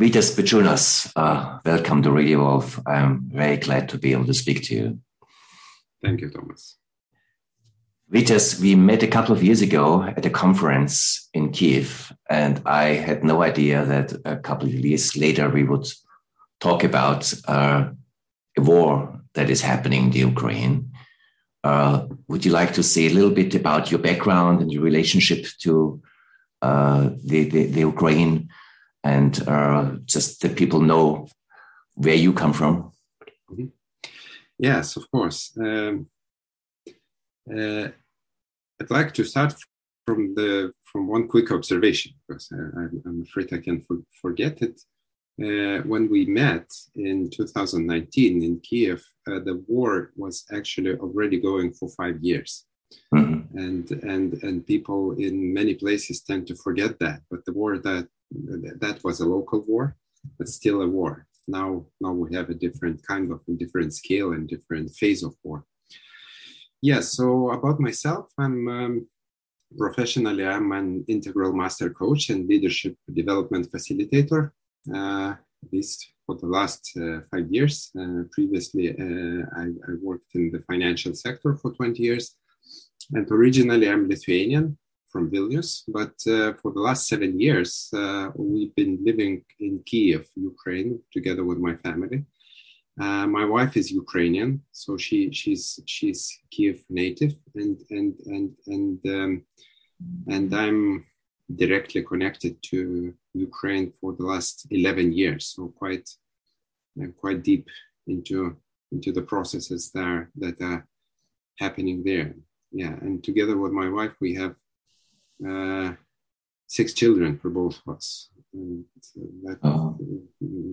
Vitas Pechunas, uh, welcome to Radio Wolf. I'm very glad to be able to speak to you. Thank you, Thomas. Vitas, we met a couple of years ago at a conference in Kiev, and I had no idea that a couple of years later we would talk about uh, a war that is happening in the Ukraine. Uh, would you like to say a little bit about your background and your relationship to uh, the, the, the Ukraine and uh, just that people know where you come from? Mm-hmm. Yes, of course. Um, uh, I'd like to start from the from one quick observation because I, am afraid I can for, forget it. Uh, when we met in 2019 in Kiev, uh, the war was actually already going for five years. Mm-hmm. And and and people in many places tend to forget that. But the war that that was a local war, but still a war. Now now we have a different kind of a different scale and different phase of war. Yes. So about myself, I'm um, professionally I'm an integral master coach and leadership development facilitator. Uh, at least for the last uh, five years. Uh, previously, uh, I, I, worked in the financial sector for 20 years. And originally, I'm Lithuanian from Vilnius, but uh, for the last seven years, uh, we've been living in Kiev, Ukraine, together with my family. Uh, my wife is Ukrainian, so she she's she's Kiev native, and and and and um, and I'm directly connected to Ukraine for the last 11 years, so quite quite deep into into the processes there that are happening there. Yeah, and together with my wife, we have uh, six children for both of us, and, that, oh.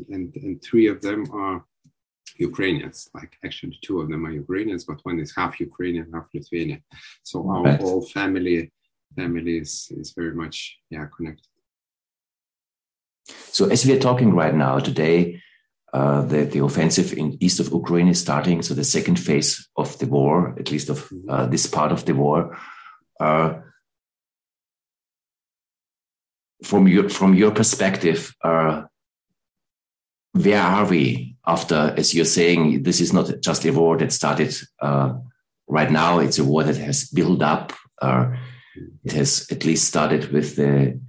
and and three of them are Ukrainians. Like actually, two of them are Ukrainians, but one is half Ukrainian, half Lithuanian. So our right. whole family family is, is very much yeah connected. So as we are talking right now today, uh, the, the offensive in east of Ukraine is starting. So the second phase of the war, at least of mm-hmm. uh, this part of the war. Uh, from your from your perspective, uh, where are we after? As you're saying, this is not just a war that started uh, right now. It's a war that has built up. Uh, it has at least started with the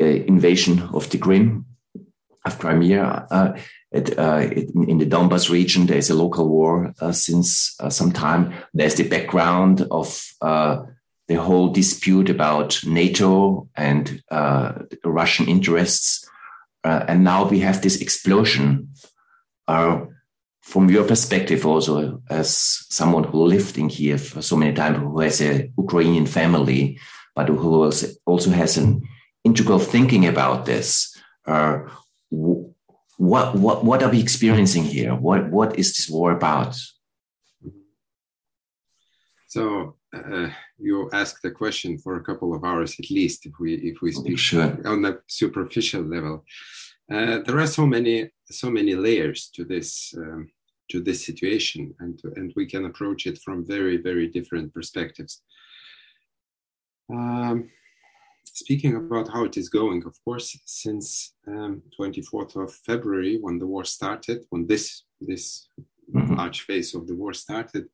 uh, invasion of the Crimea, of Crimea. Uh, it, uh, it, in the Donbas region, there is a local war since some time. There's the background of the whole dispute about NATO and Russian interests. and now we have this explosion from your perspective also as someone who lived in Kiev so many times, who has a Ukrainian family, but who also has an integral thinking about this. Uh, what what what are we experiencing here? What what is this war about? So uh, you asked the question for a couple of hours at least, if we if we speak sure. on a superficial level. Uh, there are so many so many layers to this um, to this situation, and and we can approach it from very very different perspectives. Um, speaking about how it is going, of course, since um, 24th of February, when the war started, when this this mm-hmm. large phase of the war started,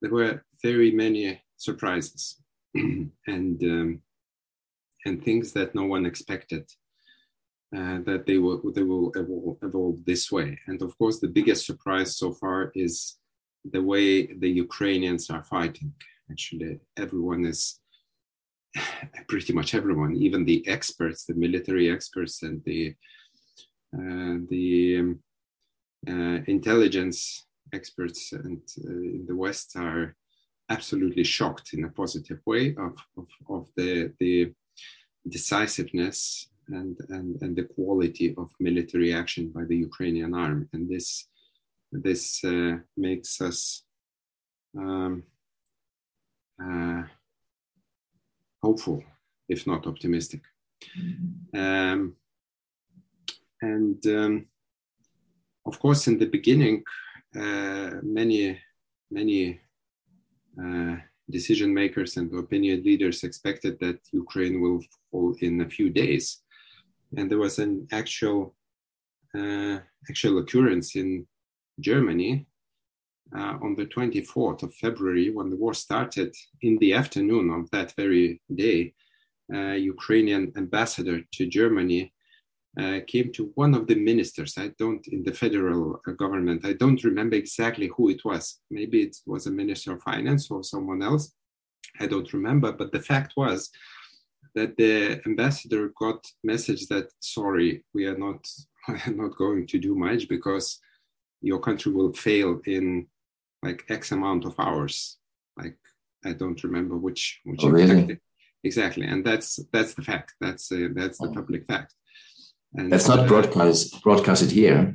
there were very many surprises and um, and things that no one expected uh, that they will they will evolve, evolve this way. And of course, the biggest surprise so far is the way the Ukrainians are fighting. Actually, everyone is pretty much everyone, even the experts, the military experts, and the uh, the um, uh, intelligence experts and uh, in the West are absolutely shocked in a positive way of, of, of the the decisiveness and, and, and the quality of military action by the Ukrainian army. And this this uh, makes us um, uh, hopeful, if not optimistic. Um, and um, of course, in the beginning, uh, many, many uh, decision makers and opinion leaders expected that Ukraine will fall in a few days. and there was an actual uh, actual occurrence in Germany uh, on the 24th of February when the war started. In the afternoon of that very day, uh, Ukrainian ambassador to Germany uh, came to one of the ministers. I don't, in the federal government, I don't remember exactly who it was. Maybe it was a minister of finance or someone else. I don't remember. But the fact was that the ambassador got message that sorry, we are not, not going to do much because your country will fail in like X amount of hours. Like I don't remember which which oh, really? exactly, and that's that's the fact. That's uh, that's the oh. public fact. And that's not broadcast broadcasted here,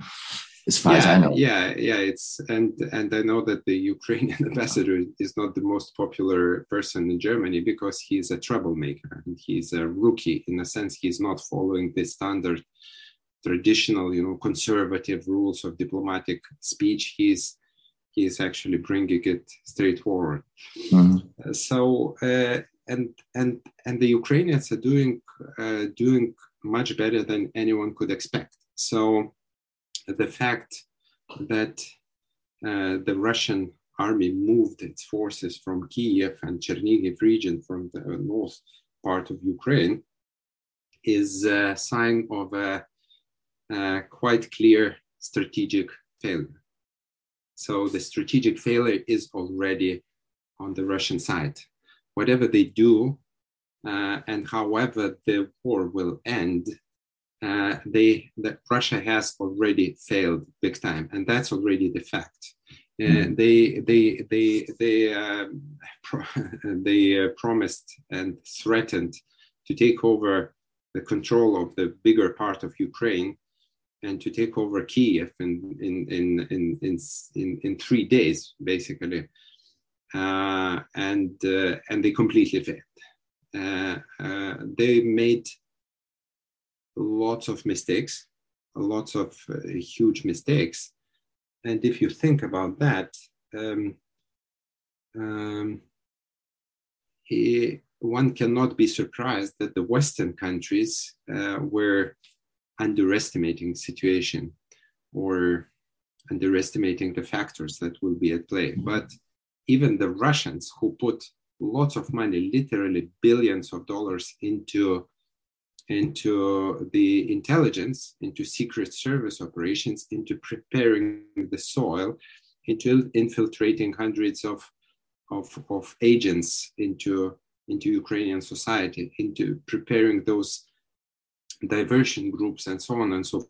as far yeah, as I know. Yeah, yeah, it's and and I know that the Ukrainian ambassador is not the most popular person in Germany because he's a troublemaker and he's a rookie in a sense. He's not following the standard traditional, you know, conservative rules of diplomatic speech. He's he is actually bringing it straightforward. Mm-hmm. Uh, so uh, and and and the Ukrainians are doing uh, doing much better than anyone could expect. So the fact that uh, the Russian army moved its forces from Kiev and Chernihiv region from the north part of Ukraine is a sign of a, a quite clear strategic failure. So the strategic failure is already on the Russian side. Whatever they do, uh, and however the war will end, uh, they that Russia has already failed big time, and that's already the fact. Uh, mm. they they they they um, pro- they uh, promised and threatened to take over the control of the bigger part of Ukraine and to take over Kiev in in in in in, in, in three days, basically, uh, and uh, and they completely failed. Uh, uh they made lots of mistakes, lots of uh, huge mistakes, and if you think about that. Um, um, he, one cannot be surprised that the Western countries uh, were underestimating the situation or underestimating the factors that will be at play. But even the Russians who put lots of money, literally billions of dollars into into the intelligence, into secret service operations, into preparing the soil, into infiltrating hundreds of, of, of agents into, into Ukrainian society, into preparing those diversion groups and so on and so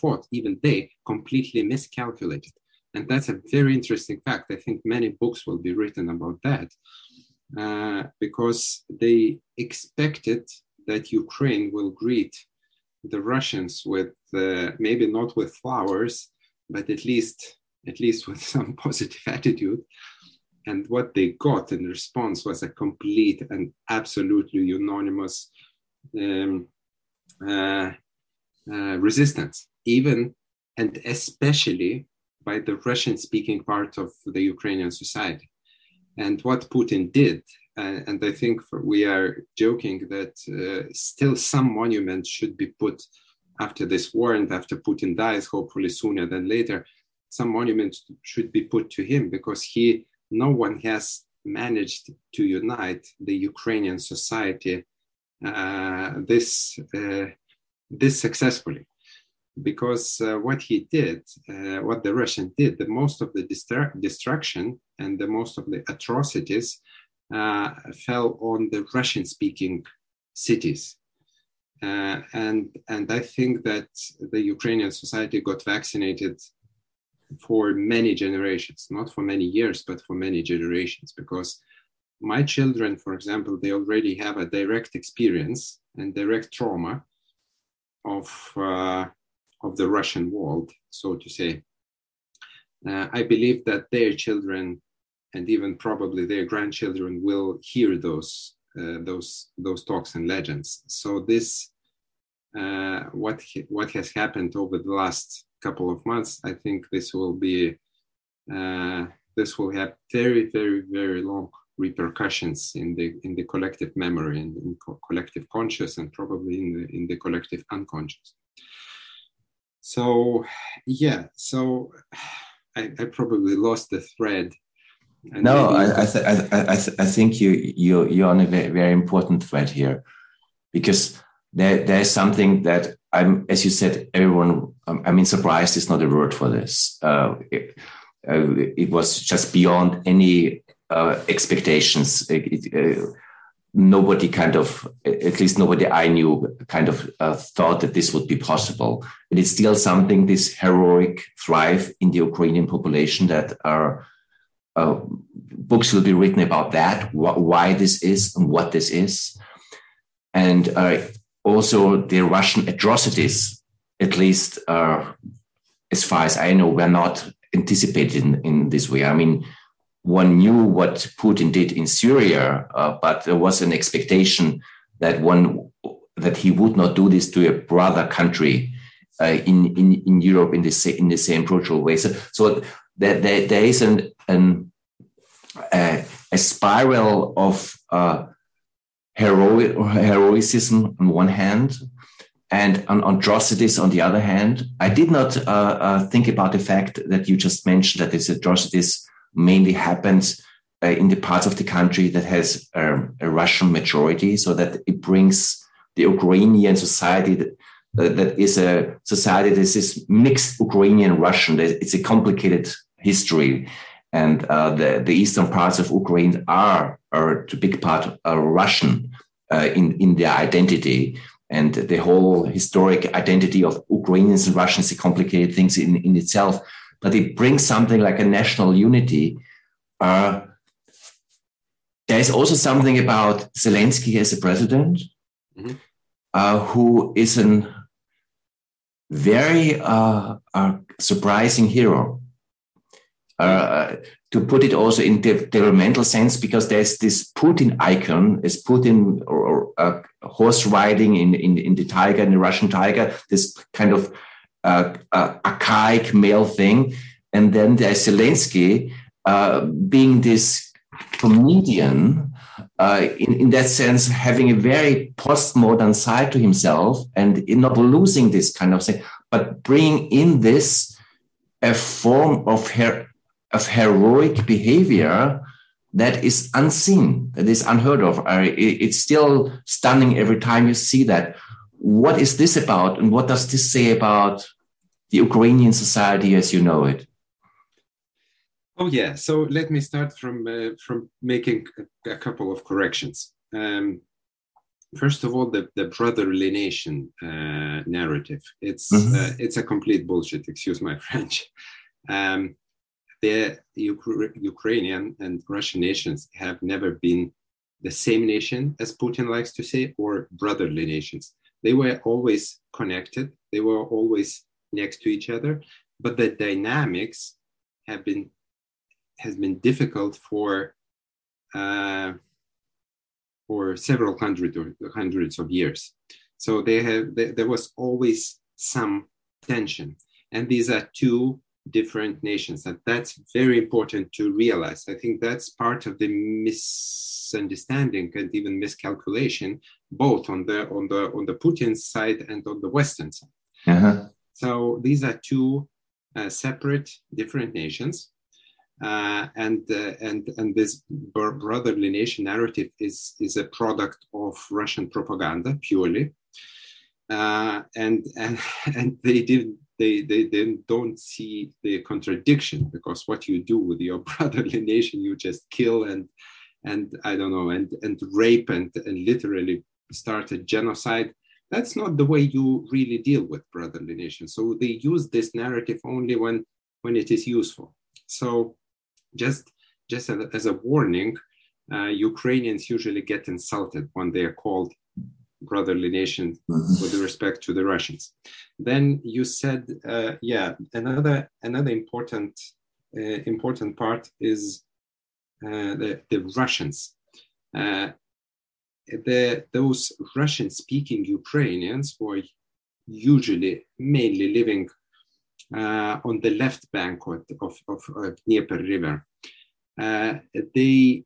forth, even they completely miscalculated. And that's a very interesting fact. I think many books will be written about that uh, because they expected that Ukraine will greet the Russians with uh, maybe not with flowers, but at least at least with some positive attitude. And what they got in response was a complete and absolutely unanimous um, uh, uh, resistance, even and especially by the Russian speaking part of the Ukrainian society. And what Putin did, uh, and I think we are joking that uh, still some monuments should be put after this war and after Putin dies, hopefully sooner than later, some monuments should be put to him because he, no one has managed to unite the Ukrainian society uh, this uh, this successfully because uh, what he did, uh, what the Russian did, the most of the destruction and the most of the atrocities uh, fell on the Russian-speaking cities. Uh, and, and I think that the Ukrainian society got vaccinated for many generations, not for many years, but for many generations, because my children, for example, they already have a direct experience and direct trauma of uh, of the Russian world, so to say. Uh, I believe that their children and even probably their grandchildren will hear those uh, those those talks and legends. So this uh, what what has happened over the last couple of months, I think this will be uh, this will have very very very long repercussions in the in the collective memory and in co- collective conscious and probably in the in the collective unconscious so yeah so i, I probably lost the thread no I, I, th- I, th- I think you you you're on a very, very important thread here because there there's something that i'm as you said everyone i mean surprised is not a word for this uh, it, uh, it was just beyond any uh, expectations. It, uh, nobody kind of, at least nobody I knew, kind of uh, thought that this would be possible. But it's still something, this heroic thrive in the Ukrainian population that are. Uh, books will be written about that, wh- why this is and what this is. And uh, also the Russian atrocities, at least as far as I know, were not anticipated in, in this way. I mean, one knew what Putin did in Syria, uh, but there was an expectation that one that he would not do this to a brother country uh, in, in in Europe in the in the same brutal way. So, so there, there, there is an, an a spiral of uh, heroic heroicism on one hand and on atrocities on the other hand. I did not uh, uh, think about the fact that you just mentioned that these atrocities mainly happens uh, in the parts of the country that has um, a Russian majority, so that it brings the Ukrainian society that, uh, that is a society that is mixed Ukrainian Russian. It's a complicated history, and uh, the the eastern parts of Ukraine are are to big part uh, Russian uh, in in their identity. And the whole historic identity of Ukrainians and Russians is a complicated thing in, in itself but it brings something like a national unity. Uh, there's also something about Zelensky as a president, mm-hmm. uh, who is a very uh, surprising hero. Uh, to put it also in the developmental sense, because there's this Putin icon, is Putin or, or uh, horse riding in, in, in the tiger, in the Russian tiger, this kind of uh, archaic male thing. And then there's Zelensky uh, being this comedian, uh, in, in that sense, having a very postmodern side to himself and not losing this kind of thing, but bringing in this a form of, her, of heroic behavior that is unseen, that is unheard of. It's still stunning every time you see that what is this about and what does this say about the Ukrainian society as you know it? Oh yeah, so let me start from uh, from making a, a, couple of corrections. Um, first of all, the, the brotherly nation uh, narrative it's mm-hmm. uh, it's a complete bullshit. Excuse my French. Um, the Ukrainian and Russian nations have never been the same nation as Putin likes to say, or brotherly nations they were always connected. They were always next to each other. But the dynamics have been has been difficult for uh, for several hundred or hundreds of years. So they have they, there was always some tension. And these are two different nations. And that's very important to realize. I think that's part of the misunderstanding and even miscalculation both on the on the on the putin side and on the western side. Uh-huh. so these are two uh, separate different nations. Uh, and uh, and and this brotherly nation narrative is is a product of russian propaganda purely. Uh, and and and they did they, they then don't see the contradiction because what you do with your brotherly nation, you just kill and and I don't know and and rape and and literally start a genocide. That's not the way you really deal with brotherly nations. So they use this narrative only when when it is useful. So just just as a warning, uh, Ukrainians usually get insulted when they are called brotherly nation mm-hmm. with respect to the Russians. Then you said, uh, yeah, another another important uh, important part is uh, the the Russians. The those Russian speaking Ukrainians who are usually mainly living uh, on the left bank of, of, of Dnieper River. Uh, they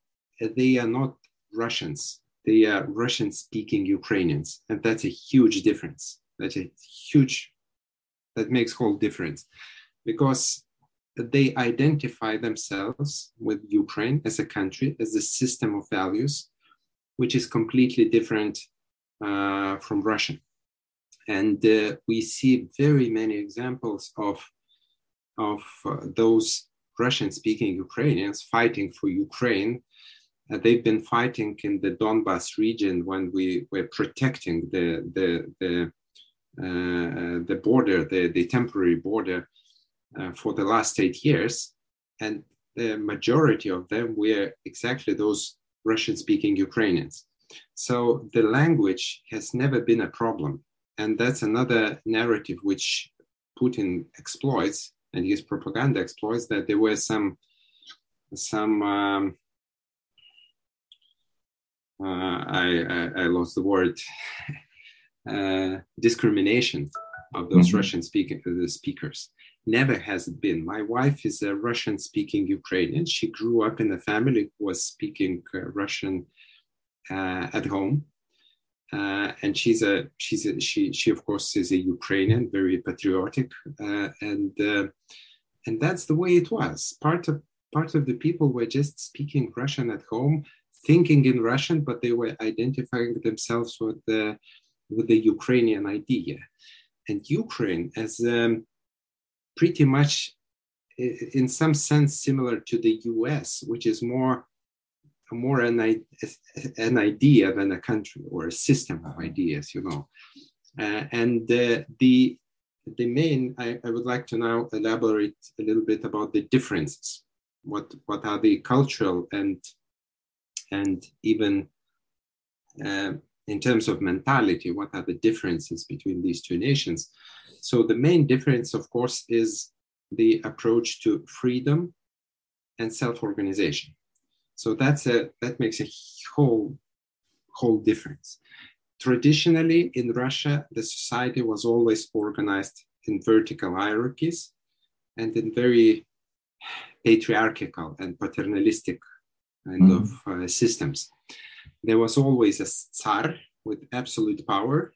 they are not Russians. They are Russian-speaking Ukrainians, and that's a huge difference. That's a huge. That makes whole difference, because they identify themselves with Ukraine as a country, as a system of values, which is completely different uh, from Russian. And uh, we see very many examples of, of uh, those Russian speaking Ukrainians fighting for Ukraine. Uh, they've been fighting in the Donbas region when we were protecting the, the, the, uh, the border, the, the temporary border uh, for the last eight years. And the majority of them were exactly those Russian speaking Ukrainians. So the language has never been a problem. And that's another narrative which Putin exploits and his propaganda exploits that there were some some um, uh, I, I, I, lost the word uh, discrimination of those mm-hmm. Russian speaking uh, speakers. Never has been. My wife is a Russian speaking Ukrainian. She grew up in a family who was speaking uh, Russian uh, at home. Uh, and she's a she's a, she she of course is a Ukrainian, very patriotic, uh, and uh, and that's the way it was. Part of part of the people were just speaking Russian at home, thinking in Russian, but they were identifying themselves with the with the Ukrainian idea, and Ukraine as um, pretty much in some sense similar to the U.S., which is more more an, an idea than a country or a system of ideas, you know. Uh, and the the main, I, I, would like to now elaborate a little bit about the differences. What what are the cultural and and even uh, in terms of mentality, what are the differences between these two nations? So the main difference, of course, is the approach to freedom and self-organization. So that's a that makes a whole whole difference. Traditionally, in Russia, the society was always organized in vertical hierarchies and in very patriarchal and paternalistic kind mm. of uh, systems. There was always a tsar with absolute power,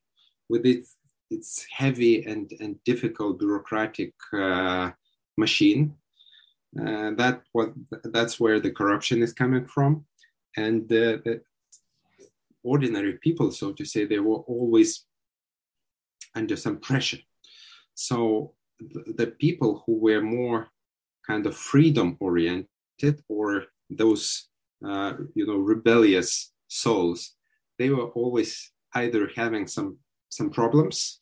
with its, its heavy and, and difficult bureaucratic uh, machine uh, that what that's where the corruption is coming from, and the, the ordinary people, so to say, they were always under some pressure. So the, the people who were more kind of freedom oriented or those uh, you know rebellious souls, they were always either having some some problems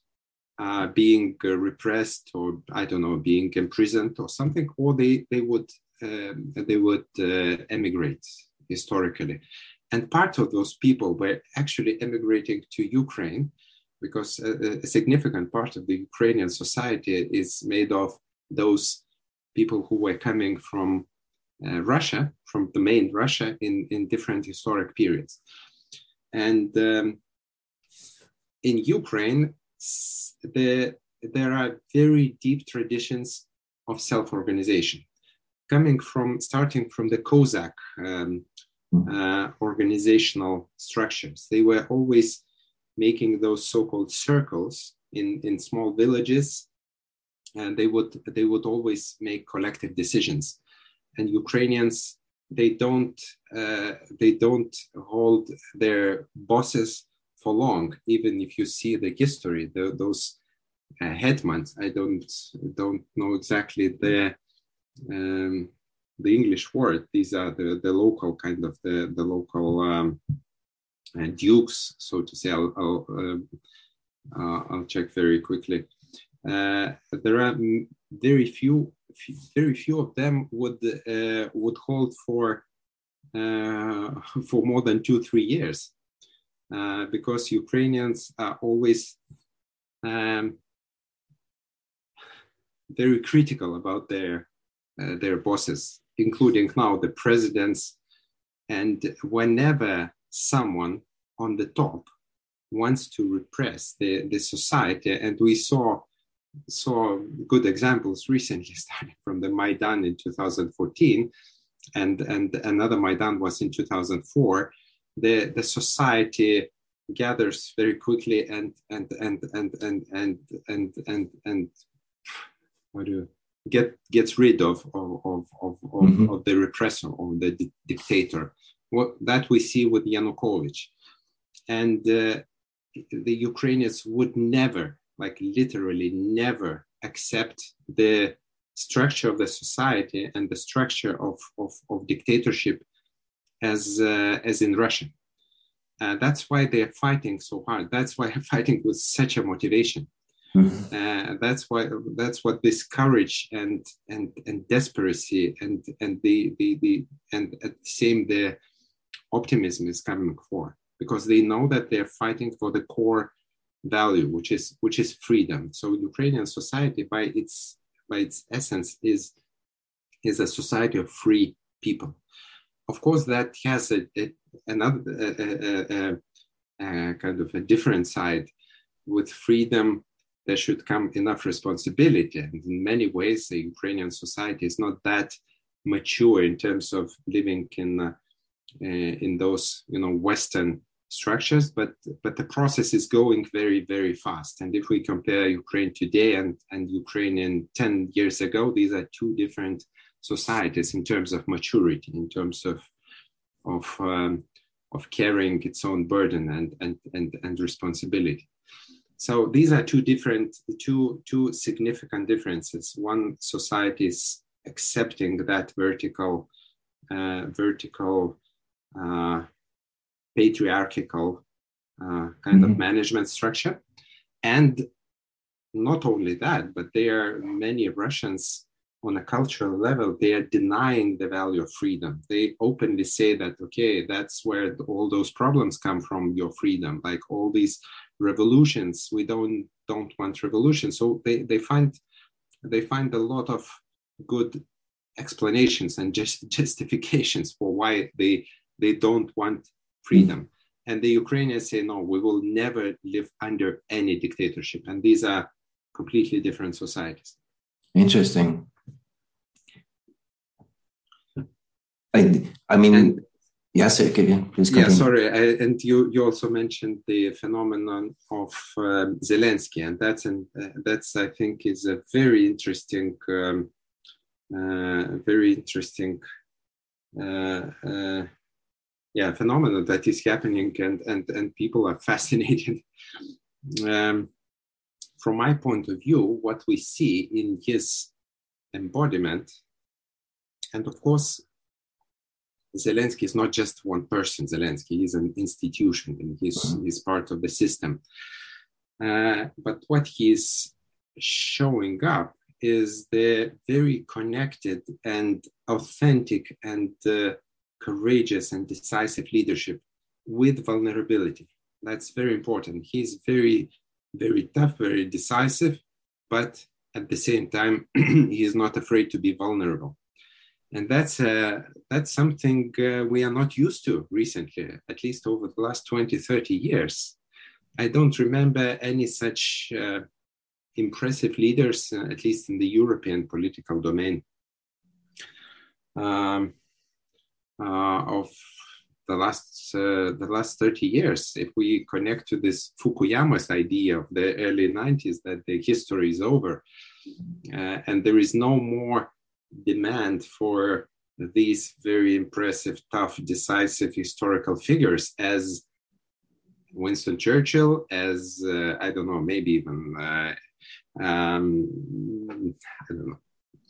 uh, being uh, repressed or I don't know, being imprisoned or something, or they they would um, they would uh, emigrate historically, and part of those people were actually emigrating to Ukraine because a, a significant part of the Ukrainian society is made of those people who were coming from uh, Russia, from the main Russia in, in different historic periods. And um, in Ukraine, the, there are very deep traditions of self-organization coming from starting from the Cossack um, uh, organizational structures. They were always making those so-called circles in, in small villages, and they would they would always make collective decisions. And Ukrainians they don't uh, they don't hold their bosses for long. Even if you see the history, the, those uh, hetmans, I don't don't know exactly the um, the English word. These are the, the local kind of the the local um, uh, dukes, so to say. I'll I'll, um, uh, I'll check very quickly. Uh, there are very few, very few of them would uh, would hold for uh, for more than two three years. Uh, because Ukrainians are always um, very critical about their uh, their bosses, including now the presidents. And whenever someone on the top wants to repress the, the society, and we saw saw good examples recently, starting from the Maidan in 2014, and and another Maidan was in 2004. The the society gathers very quickly and and and and and and and and, and what do you, get gets rid of of of of, mm-hmm. of the repressor of the di- dictator. What that we see with Yanukovych, and uh, the Ukrainians would never, like literally never, accept the structure of the society and the structure of of, of dictatorship as uh, as in Russia. Uh, that's why they're fighting so hard. That's why they're fighting with such a motivation. Mm-hmm. Uh, that's why that's what this courage and and and desperacy and and the the, the and at the same the optimism is coming for because they know that they're fighting for the core value which is which is freedom so ukrainian society by its by its essence is is a society of free people of course that has a, a another a, a, kind of a different side with freedom there should come enough responsibility. And in many ways, the Ukrainian society is not that mature in terms of living in uh, in those you know Western structures, but but the process is going very very fast. And if we compare Ukraine today and and Ukraine in ten years ago, these are two different societies in terms of maturity, in terms of of um, of carrying its own burden and and and, and responsibility. So these are two different, two, two significant differences. One society is accepting that vertical, uh, vertical, uh, patriarchal uh, kind mm-hmm. of management structure. And not only that, but there are many Russians on a cultural level, they are denying the value of freedom. They openly say that, okay, that's where all those problems come from, your freedom, like all these revolutions. We don't don't want revolution. So they, they find they find a lot of good explanations and just justifications for why they they don't want freedom. And the Ukrainians say, no, we will never live under any dictatorship. And these are completely different societies. Interesting. I, I mean, and, yes, again, please continue. Yeah, sorry. I, and you, you also mentioned the phenomenon of um, Zelensky, and that's an, uh, that's I think is a very interesting, um, uh, very interesting, uh, uh yeah, phenomenon that is happening, and and and people are fascinated. Um, from my point of view, what we see in his embodiment, and of course, Zelensky is not just one person. Zelensky is an institution, and he's, mm-hmm. he's part of the system. Uh, but what he's showing up is the very connected and authentic and uh, courageous and decisive leadership with vulnerability. That's very important. He's very, very tough, very decisive, but at the same time, he is not afraid to be vulnerable and that's uh, that's something uh, we are not used to recently at least over the last 20 30 years. I don't remember any such uh, impressive leaders uh, at least in the european political domain um, uh, of the last uh, the last 30 years. If we connect to this fukuyama's idea of the early 90s that the history is over and there is no more demand for these very impressive, tough, decisive historical figures as Winston Churchill, as uh, I don't know, maybe even uh, um, I don't know,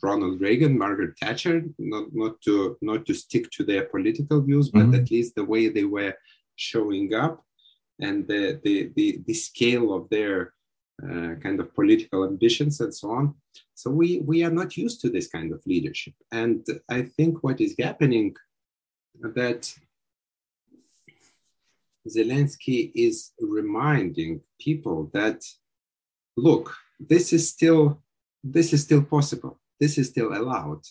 Ronald Reagan, Margaret Thatcher. Not not to not to stick to their political views, but mm-hmm. at least the way they were showing up and the the the, the scale of their uh, kind of political ambitions and so on. So we we are not used to this kind of leadership, and I think what is happening that Zelensky is reminding people that look, this is still this is still possible. This is still allowed.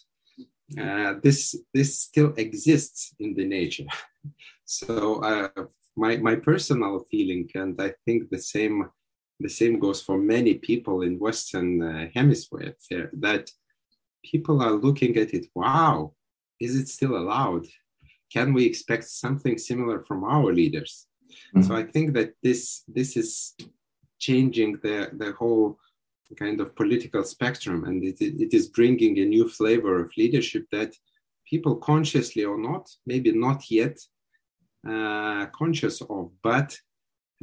Uh, this this still exists in the nature. so uh, my my personal feeling, and I think the same the same goes for many people in Western uh, hemisphere that people are looking at it. Wow, is it still allowed? Can we expect something similar from our leaders? Mm-hmm. So I think that this this is changing the the whole kind of political spectrum, and it, it is bringing a new flavor of leadership that people consciously or not, maybe not yet uh, conscious of, but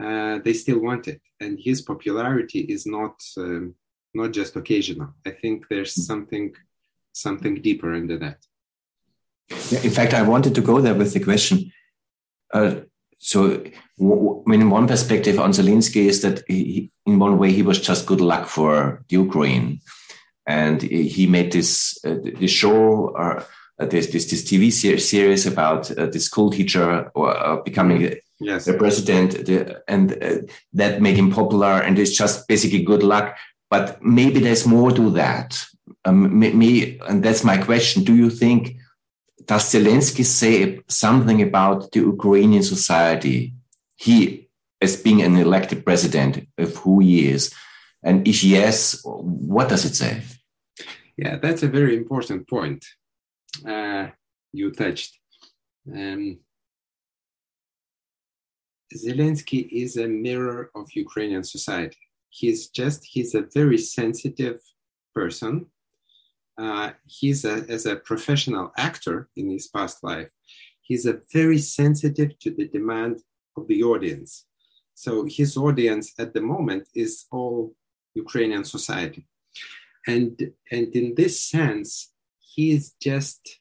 uh, they still want it. And his popularity is not um, not just occasional. I think there's mm-hmm. something something deeper into that. In fact, I wanted to go there with the question. Uh, so, I mean, one perspective on Zelensky is that he, in one way, he was just good luck for the Ukraine, and he made this uh, this show uh, this, this this TV series about uh, the school teacher uh, becoming yes. the president, the, and uh, that made him popular, and it's just basically good luck. But maybe there's more to that. Um, me, and that's my question. Do you think does Zelensky say something about the Ukrainian society? He, as being an elected president, of who he is, and if yes, what does it say? Yeah, that's a very important point uh, you touched. Um, Zelensky is a mirror of Ukrainian society. He's just, he's a very sensitive person uh, he's a, as a professional actor in his past life, he's a very sensitive to the demand of the audience. So his audience at the moment is all Ukrainian society. And, and in this sense, he is just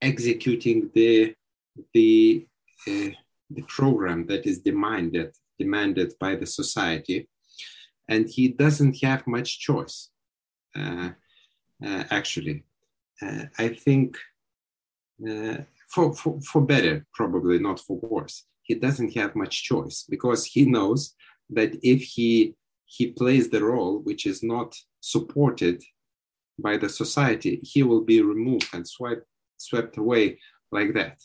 executing the, the, uh, the program that is demanded, demanded by the society. And he doesn't have much choice. Uh, uh, actually. Uh, I think uh, for, for, for better, probably not for worse. He doesn't have much choice because he knows that if he he plays the role which is not supported by the society, he will be removed and swept swept away like that.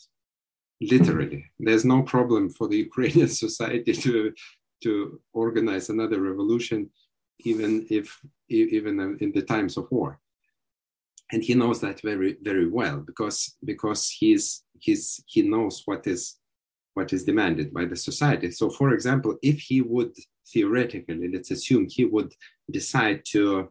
Literally, there's no problem for the Ukrainian society to to organize another revolution, even if even in the times of war. And he knows that very very well because because he's he's he knows what is what is demanded by the society. So for example if he would theoretically let's assume he would decide to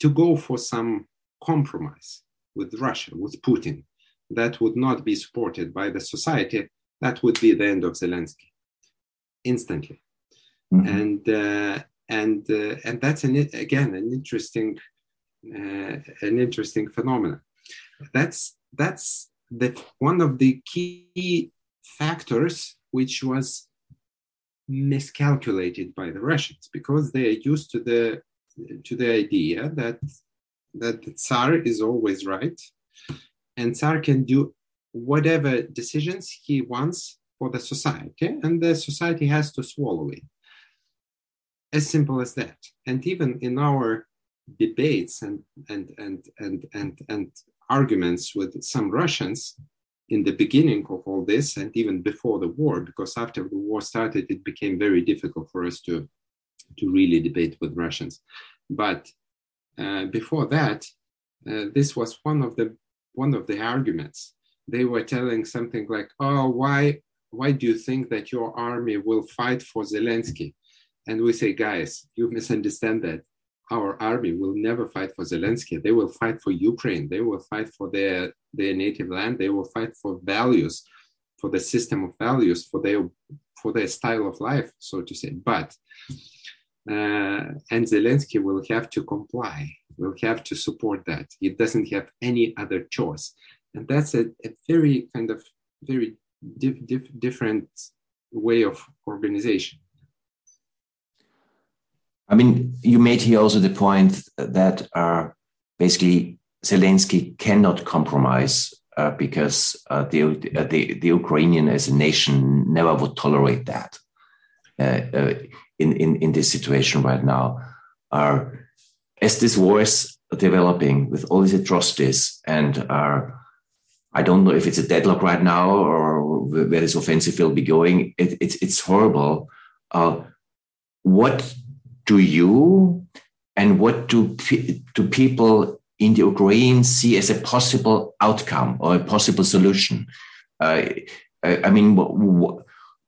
to go for some compromise with russia with putin that would not be supported by the society that would be the end of zelensky instantly mm-hmm. and uh, and uh, and that's an again an interesting uh, an interesting phenomenon. That's that's the one of the key factors which was miscalculated by the Russians because they are used to the to the idea that that the Tsar is always right and Tsar can do whatever decisions he wants for the society and the society has to swallow it. As simple as that. And even in our debates and and and and and, and arguments with some Russians in the beginning of all this and even before the war because after the war started it became very difficult for us to to really debate with Russians but uh, before that uh, this was one of the one of the arguments they were telling something like oh why why do you think that your army will fight for Zelensky and we say guys you misunderstand that our army will never fight for Zelensky. They will fight for Ukraine. They will fight for their, their native land. They will fight for values, for the system of values, for their for their style of life, so to say. But and Zelensky will have to comply. Will have to support that. He doesn't have any other choice, and that's a, a very kind of very dif- dif- different way of organization. I mean, you made here also the point that uh, basically Zelensky cannot compromise uh, because uh, the, uh, the, the Ukrainian as a nation never would tolerate that uh, uh, in, in, in this situation right now. are as this war is developing with all these atrocities, and are I don't know if it's a deadlock right now or where this offensive will be going, it, it's, it's horrible. what do you and what do do people in the Ukraine see as a possible outcome or a possible solution? Uh, I mean,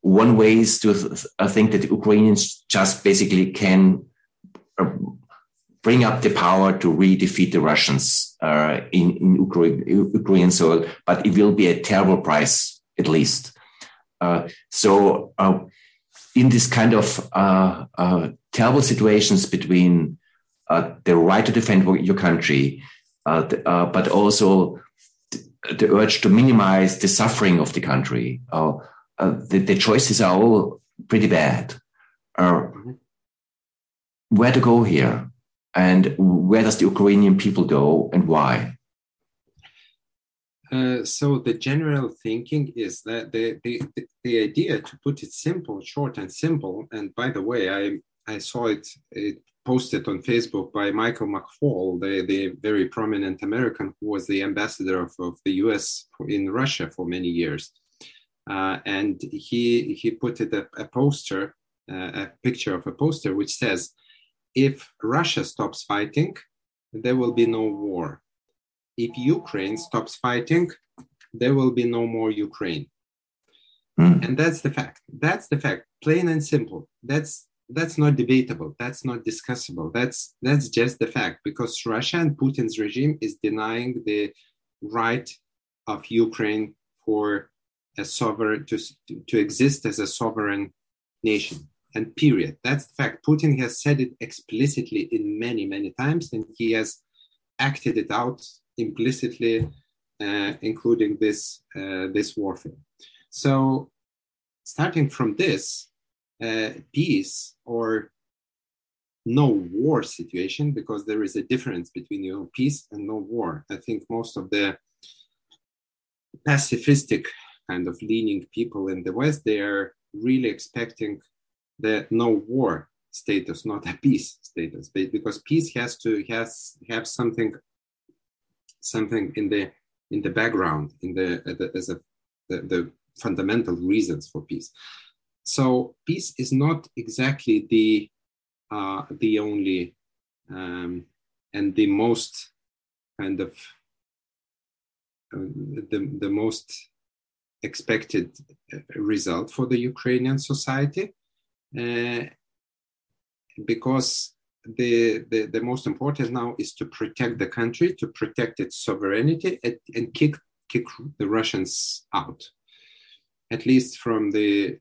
one way is to th- think that the Ukrainians just basically can uh, bring up the power to re-defeat the Russians uh, in, in Ukraine, Ukrainian soil, but it will be a terrible price, at least. Uh, so, uh, in this kind of uh, uh, terrible situations between the right to defend your country, but also the urge to minimize the suffering of the country. Uh, the, the, choices are all pretty bad. Uh, where to go here? And where does the Ukrainian people go and why? Uh, so the general thinking is that the, the, the idea to put it simple, short and simple, and by the way, I, I saw it, it posted on Facebook by Michael McFaul, the, the very prominent American who was the ambassador of, of the US in Russia for many years. Uh, and he, he put it a, a poster, uh, a picture of a poster, which says, if Russia stops fighting, there will be no war. If Ukraine stops fighting, there will be no more Ukraine. Mm. And that's the fact. That's the fact, plain and simple. That's that's not debatable that's not discussable that's that's just the fact because russia and putin's regime is denying the right of ukraine for a sovereign to, to exist as a sovereign nation. And period. That's the fact. Putin has said it explicitly in many many times and he has acted it out implicitly uh, including this uh, this warfare. So starting from this uh, peace or no war situation because there is a difference between you know peace and no war. I think most of the pacifistic kind of leaning people in the west they are really expecting the no war status not a peace status because peace has to has have something something in the in the background in the, the as a the, the fundamental reasons for peace. So peace is not exactly the uh, the only um, and the most kind of uh, the, the most expected uh, result for the Ukrainian society uh, because the, the, the most important now is to protect the country, to protect its sovereignty and, and kick, kick the Russians out, at least from the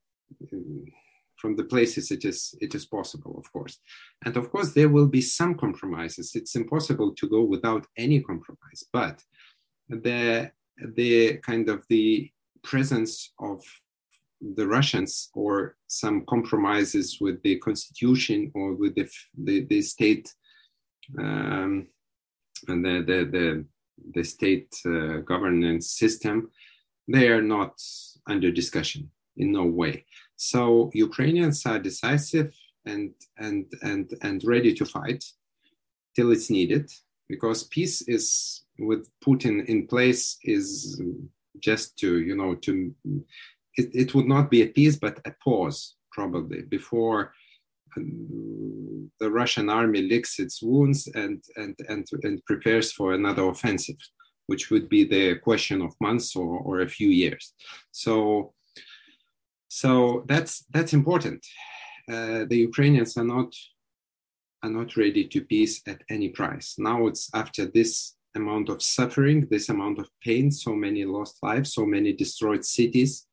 from the places it is it is possible of course. And of course there will be some compromises. It's impossible to go without any compromise but the the kind of the presence of the Russians or some compromises with the constitution or with the the, the state um, and the the the, the state uh, governance system they are not under discussion in no way. So Ukrainians are decisive and and and and ready to fight till it's needed because peace is with Putin in place is just to you know to it, it would not be a peace but a pause probably before um, the Russian army licks its wounds and, and, and, and prepares for another offensive, which would be the question of months or, or a few years. So so that's that's important. Uh, the Ukrainians are not are not ready to peace at any price. Now it's after this amount of suffering, this amount of pain, so many lost lives, so many destroyed cities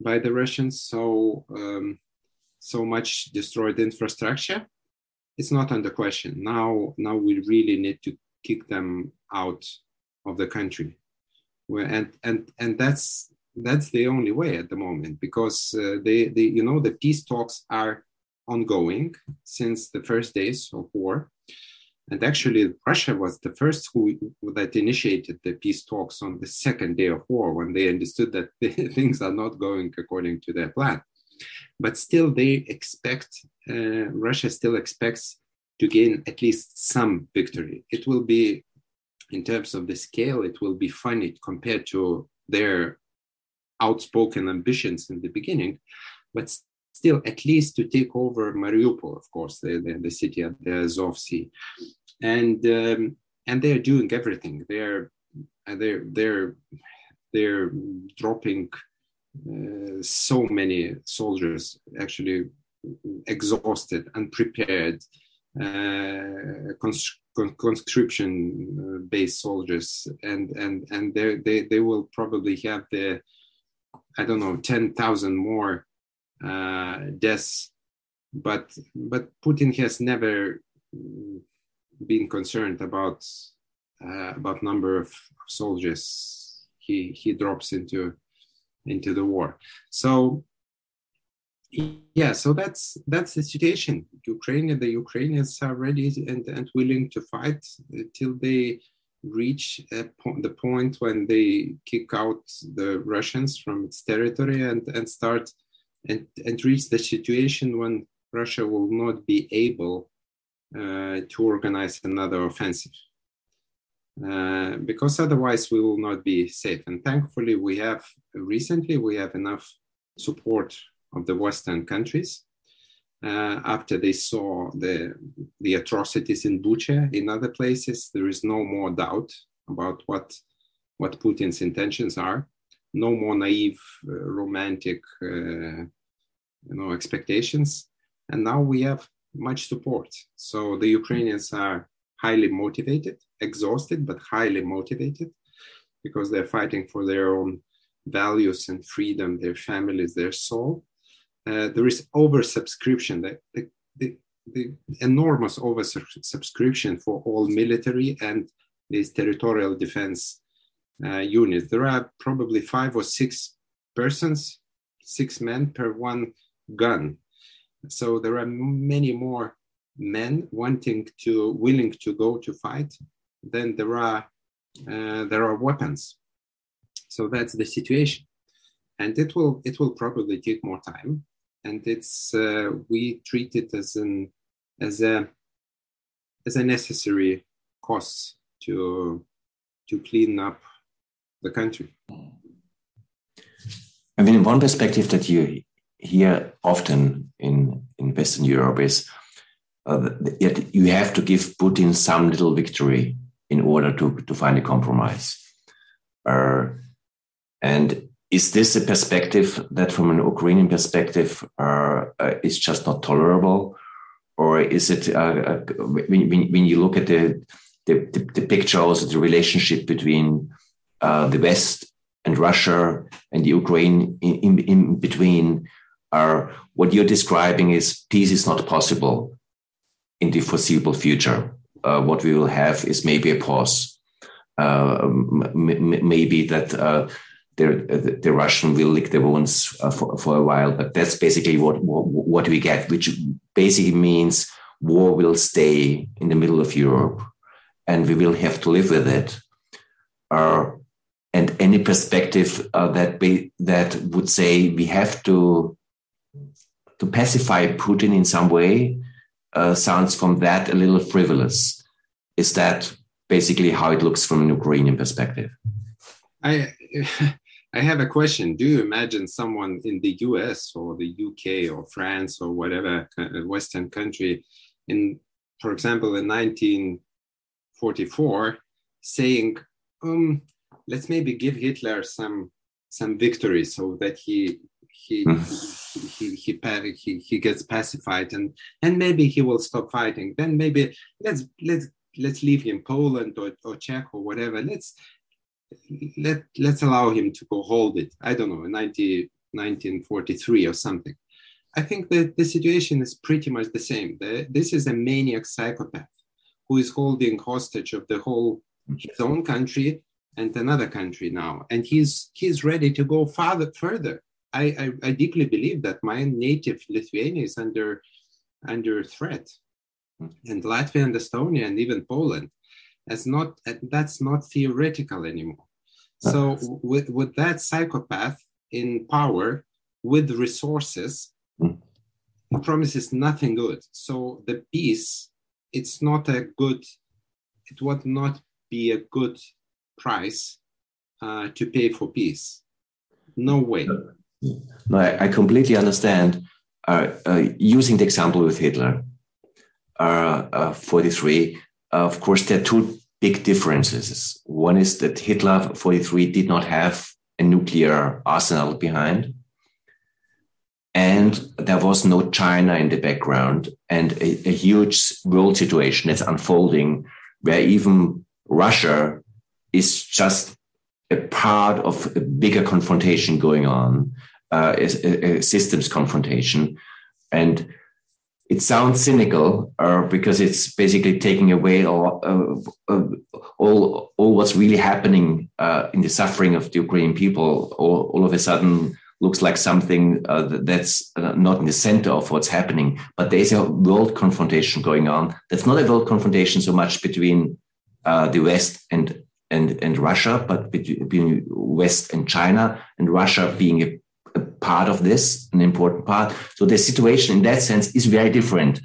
by the Russians, so um, so much destroyed infrastructure. It's not under question. Now, now we really need to kick them out of the country. and and and that's that's the only way at the moment because uh, the, the you know the peace talks are ongoing since the first days of war and actually russia was the first who that initiated the peace talks on the second day of war when they understood that things are not going according to their plan. But still they expect uh, russia still expects to gain at least some victory. It will be in terms of the scale it will be funny compared to their outspoken ambitions in the beginning, but still at least to take over Mariupol, of course, the, the, the city of the Azov Sea. And, um, and they're doing everything. They're they're they're they're dropping uh, so many soldiers actually exhausted, unprepared, uh, cons- conscription-based soldiers, and and and they they will probably have the I don't know ten thousand more deaths, but but Putin has never been concerned about uh, about number of soldiers he he drops into into the war. So yeah, so that's that's the situation. Ukraine, the Ukrainians are ready and, and willing to fight till they reach po- the point when they kick out the Russians from its territory and, and start and, and reach the situation when Russia will not be able uh, to organize another offensive. Uh, because otherwise we will not be safe. And thankfully, we have recently we have enough support of the Western countries uh, after they saw the the atrocities in Bucha in other places. There is no more doubt about what what Putin's intentions are. No more naive, uh, romantic, uh, you know, expectations. And now we have much support. So the Ukrainians are highly motivated, exhausted, but highly motivated because they're fighting for their own values and freedom, their families, their soul. Uh, there is oversubscription, the, the, the, the enormous oversubscription for all military and these territorial defense uh, units. There are probably five or six persons, six men per one gun. So there are many more men wanting to willing to go to fight than there are uh, there are weapons. So that's the situation. And it will it will probably take more time. And it's uh, we treat it as an as a as a necessary cost to to clean up the country. I mean one perspective that you hear often in in western europe is uh, you have to give Putin some little victory in order to, to find a compromise. Uh, and is this a perspective that, from an Ukrainian perspective, uh, uh is just not tolerable? Or is it, uh, uh, when, when, you look at the, the, the, the picture, also the relationship between the West and Russia and the Ukraine in, in, in between, are what you're describing is peace is not possible in the foreseeable future. Uh, what we will have is maybe a pause. Uh, maybe that uh, the, the Russian will lick the wounds uh, for, for a while, but that's basically what, what, what we get, which basically means war will stay in the middle of Europe, and we will have to live with it. Uh, and any perspective uh, that be, that would say we have to to pacify Putin in some way uh, sounds from that a little frivolous. Is that basically how it looks from an Ukrainian perspective? I I have a question. Do you imagine someone in the US or the UK or France or whatever Western country in, for example, in 1944, saying, um, let's maybe give Hitler some some victory so that he he, hmm. he, he, he, he gets pacified and, and maybe he will stop fighting. Then maybe let's, let's, let's leave him Poland or, or Czech or whatever. Let's, let, let's allow him to go hold it. I don't know, 90, 1943 or something. I think that the situation is pretty much the same. The, this is a maniac psychopath who is holding hostage of the whole his own country and another country now, and he's he's ready to go farther further. I, I, I deeply believe that my native Lithuania is under under threat, hmm. and Latvia and Estonia and even Poland, as not that's not theoretical anymore. So with with that psychopath in power, with resources, mm. promises nothing good. So the peace, it's not a good, it would not be a good price uh, to pay for peace. No way. No, I, I completely understand. Uh, uh, using the example with Hitler, uh, uh 43, of course, there are two big differences. One is that Hitler 43 did not have a nuclear arsenal behind. And there was no China in the background and a, a huge world situation that's unfolding where even Russia is just a part of a bigger confrontation going on, uh, a, a, systems confrontation. And it sounds cynical uh, because it's basically taking away all, uh, uh all, all what's really happening uh, in the suffering of the Ukrainian people. All, all of a sudden looks like something uh, that's not in the center of what's happening. But there's a world confrontation going on. That's not a world confrontation so much between the West and and, and Russia, but between West and China, and Russia being a, a, part of this, an important part. So the situation in that sense is very different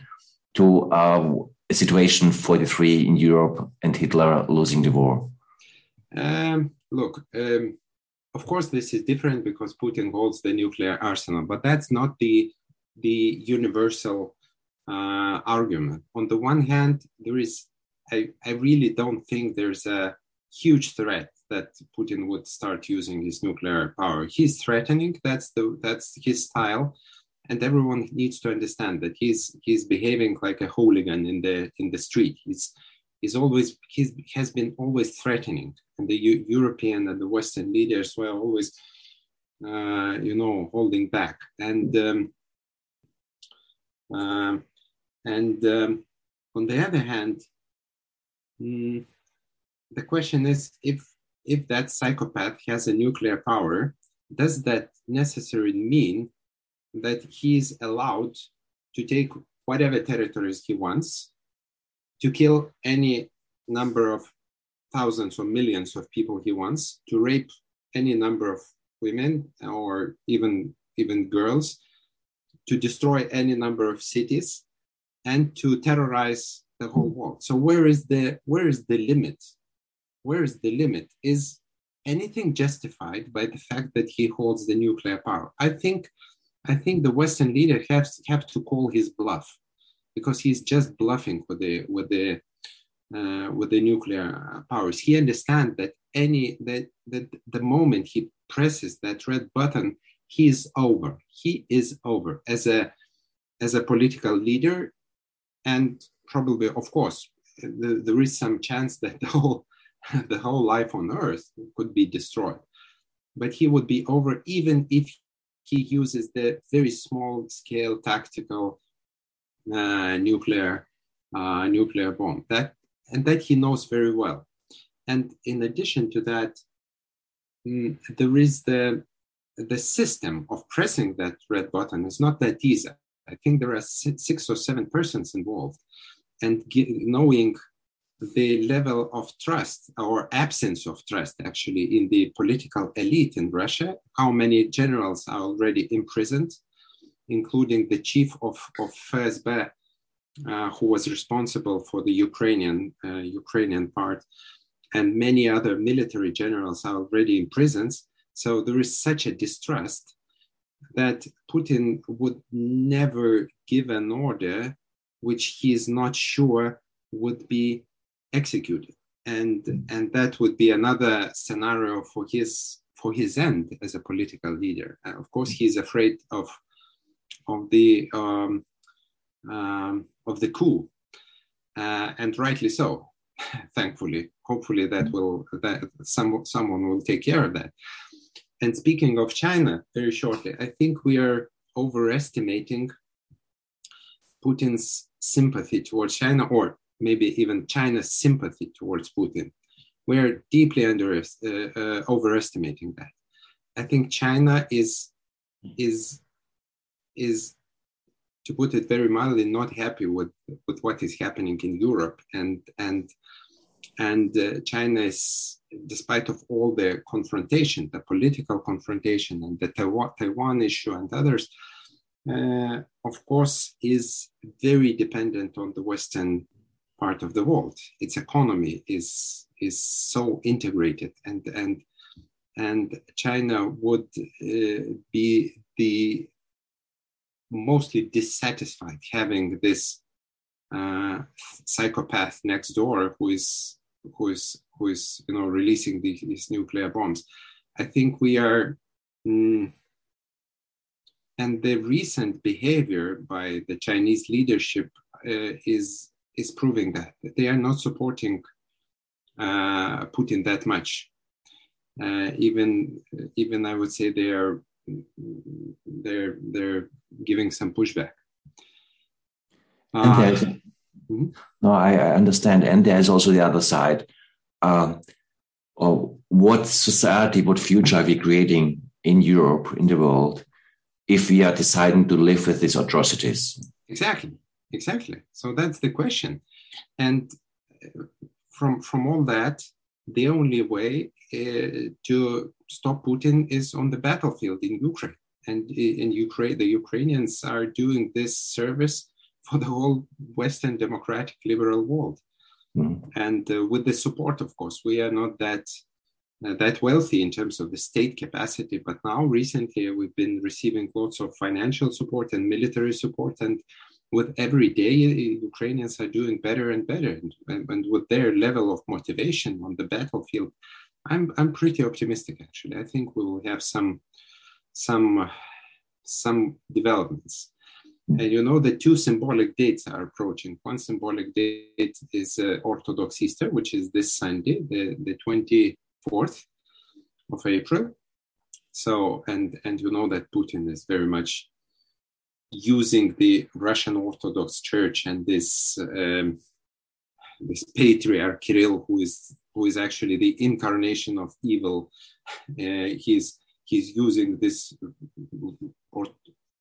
to uh, a situation 43 in Europe and Hitler losing the war. Um, look, um, of course, this is different because Putin holds the nuclear arsenal, but that's not the the universal uh, argument. On the one hand, there is I, I really don't think there's a huge threat that Putin would start using his nuclear power. He's threatening. That's the that's his style, and everyone needs to understand that he's he's behaving like a hooligan in the in the street. He's he's always he's has been always threatening, and the U- European and the Western leaders were always, uh, you know, holding back. And um, uh, and um, on the other hand. Mm, the question is if if that psychopath has a nuclear power, does that necessarily mean that he is allowed to take whatever territories he wants, to kill any number of thousands or millions of people he wants, to rape any number of women or even even girls, to destroy any number of cities, and to terrorize the whole world. So where is the where is the limit where is the limit? Is anything justified by the fact that he holds the nuclear power? I think, I think the Western leader has have to call his bluff, because he's just bluffing with the with the uh, with the nuclear powers. He understands that any that that the moment he presses that red button, he is over. He is over as a as a political leader, and probably, of course, the, there is some chance that the whole the whole life on Earth could be destroyed. But he would be over even if he uses the very small scale tactical uh, nuclear uh, nuclear bomb. That and that he knows very well. And in addition to that, mm, there is the the system of pressing that red button is not that easy. I think there are six or seven persons involved, and knowing the level of trust or absence of trust actually in the political elite in Russia, how many generals are already imprisoned, including the chief of, of FSB, uh, who was responsible for the Ukrainian, uh, Ukrainian part, and many other military generals are already in prisons. So there is such a distrust that Putin would never give an order which he is not sure would be executed and and that would be another scenario for his for his end as a political leader. Of course he's afraid of of the um, um, of the coup. Uh, and rightly so thankfully. Hopefully that will that some, someone will take care of that. And speaking of china very shortly i think we are overestimating putin's sympathy towards china or maybe even China's sympathy towards Putin. We're deeply under, uh, uh, overestimating that. I think China is is is to put it very mildly not happy with with what is happening in Europe and and and uh, China is despite of all the confrontation, the political confrontation and the Taiwan, Taiwan issue and others, uh, of course, is very dependent on the Western part of the world. Its economy is is so integrated, and and and China would uh, be the mostly dissatisfied having this uh, psychopath next door who is who is who is you know releasing the, these nuclear bombs. I think we are. Mm, and the recent behavior by the Chinese leadership uh, is is proving that they are not supporting uh, Putin that much. Uh, even even I would say they are they're they're giving some pushback. And there's, mm-hmm. No, I, I, understand, and there's also the other side. Uh, or what society, what future are we creating in Europe, in the world, if we are deciding to live with these atrocities? Exactly, exactly. So that's the question, and uh, from from all that, the only way uh, to stop Putin is on the battlefield in Ukraine. And in Ukraine, the Ukrainians are doing this service for the whole Western democratic liberal world. Mm. And uh, with the support, of course, we are not that uh, that wealthy in terms of the state capacity. But now, recently, we've been receiving lots of financial support and military support, and with every day, Ukrainians are doing better and better. And, and, with their level of motivation on the battlefield, I'm, I'm pretty optimistic, actually. I think we will have some, some, some developments. And you know, the two symbolic dates are approaching. One symbolic date is uh, Orthodox Easter, which is this Sunday, the, the 24th of April. So, and, and you know that Putin is very much using the Russian Orthodox Church and this um, this patriarch Kirill, who is who is actually the incarnation of evil. Uh, he's he's using this or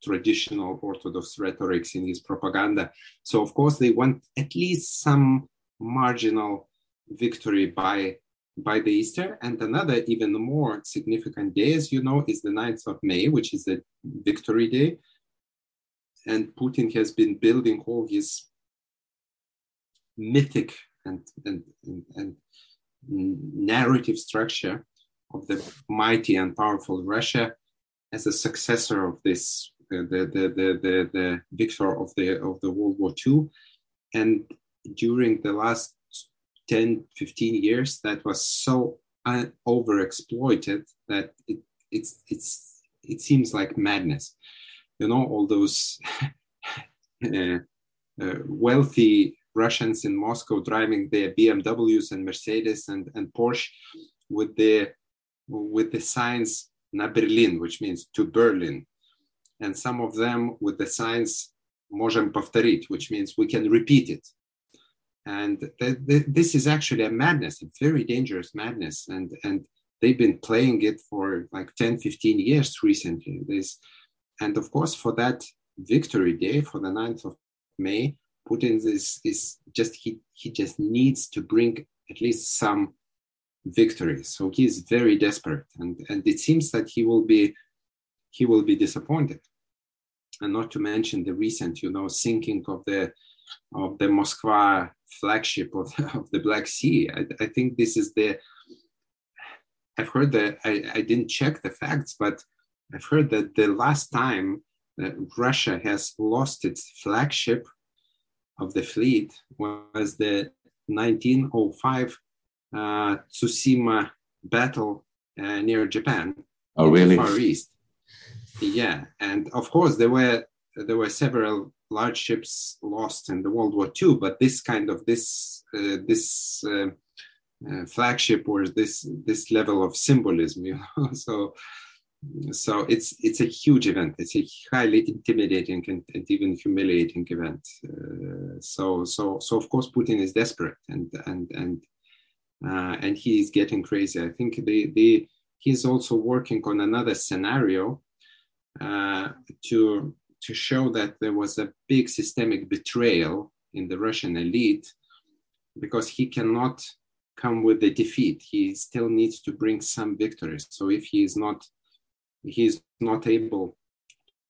traditional Orthodox rhetorics in his propaganda. So of course they want at least some marginal victory by by the Easter. And another even more significant day, as you know, is the 9th of May, which is the Victory Day, and Putin has been building all his mythic and, and, and, and narrative structure of the mighty and powerful Russia as a successor of this, the, the, the, the, the victor of the, of the World War II. And during the last 10, 15 years, that was so overexploited that it, it's, it's, it seems like madness you know all those uh, uh, wealthy Russians in Moscow driving their BMWs and Mercedes and, and Porsche with the with the signs na Berlin, which means to Berlin, and some of them with the signs можем повторить, which means we can repeat it. And th- th- this is actually a madness, a very dangerous madness. And, and they've been playing it for like 10, 15 years recently. This and of course, for that victory day, for the 9th of May, Putin is, is just, he, he just needs to bring at least some victory. So he is very desperate. And, and it seems that he will be, he will be disappointed. And not to mention the recent, you know, sinking of the, of the Moskva flagship of of the Black Sea. I, I think this is the, I've heard that I, I didn't check the facts, but I've heard that the last time that Russia has lost its flagship of the fleet was the 1905 uh, Tsushima battle uh, near Japan. Oh, really? Far East. Yeah, and of course there were there were several large ships lost in the World War II, but this kind of this uh, this uh, uh, flagship or this this level of symbolism, you know. so so it's it's a huge event. It's a highly intimidating and, and even humiliating event. Uh, so so so of course Putin is desperate and and and uh, and he is getting crazy. I think the the he's also working on another scenario uh, to to show that there was a big systemic betrayal in the Russian elite because he cannot come with the defeat. He still needs to bring some victories. So if he is not he's not able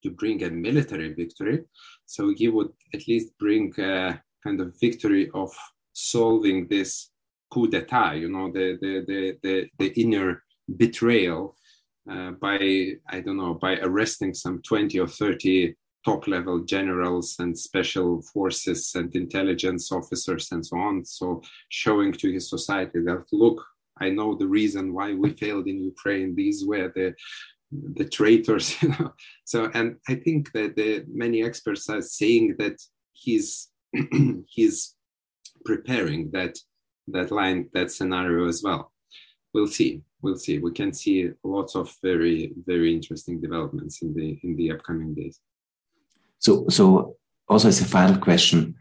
to bring a military victory. So he would at least bring a kind of victory of solving this coup d'etat, you know, the, the, the, the, the inner betrayal uh, by, I don't know, by arresting some 20 or 30 top level generals and special forces and intelligence officers and so on. So showing to his society that look, I know the reason why we failed in Ukraine. These were the the traitors, you know. So and I think that the many experts are saying that he's he's preparing that that line that scenario as well. We'll see. We'll see. We can see lots of very very interesting developments in the in the upcoming days. So, so also as a final question,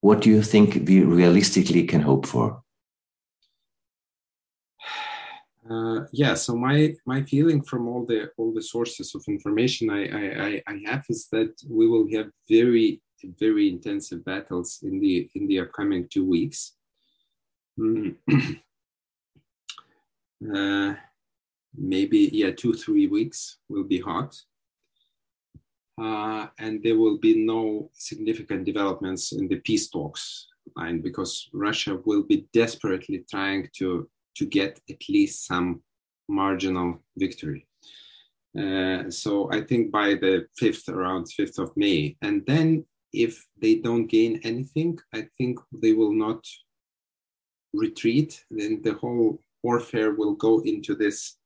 what do you think we realistically can hope for? Uh, yeah, so my my feeling from all the all the sources of information I, I, I have is that we will have very very intensive battles in the in the upcoming two weeks. Mm. uh, maybe yeah, two three weeks will be hot uh, and there will be no significant developments in the peace talks line because Russia will be desperately trying to to get at least some marginal victory. Uh, so I think by the fifth, around fifth of May, and then if they don't gain anything, I think they will not retreat. Then the whole warfare will go into this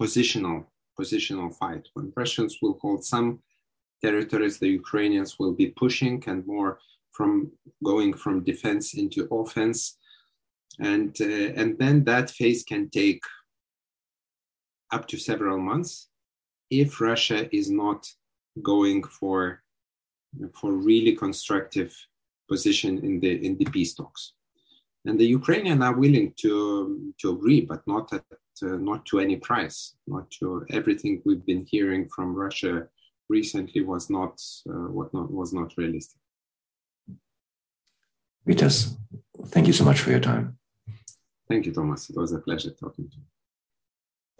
positional positional fight when Russians will hold some territories the Ukrainians will be pushing and more from going from defense into offense. And, uh, and then that phase can take up to several months if Russia is not going for, for really constructive position in the, in the peace talks. And the Ukrainians are willing to, to agree, but not at, uh, not to any price, not to everything we've been hearing from Russia recently was not uh, what not was not realistic. Vitas, thank you so much for your time. Thank you, Thomas. It was a pleasure talking to you.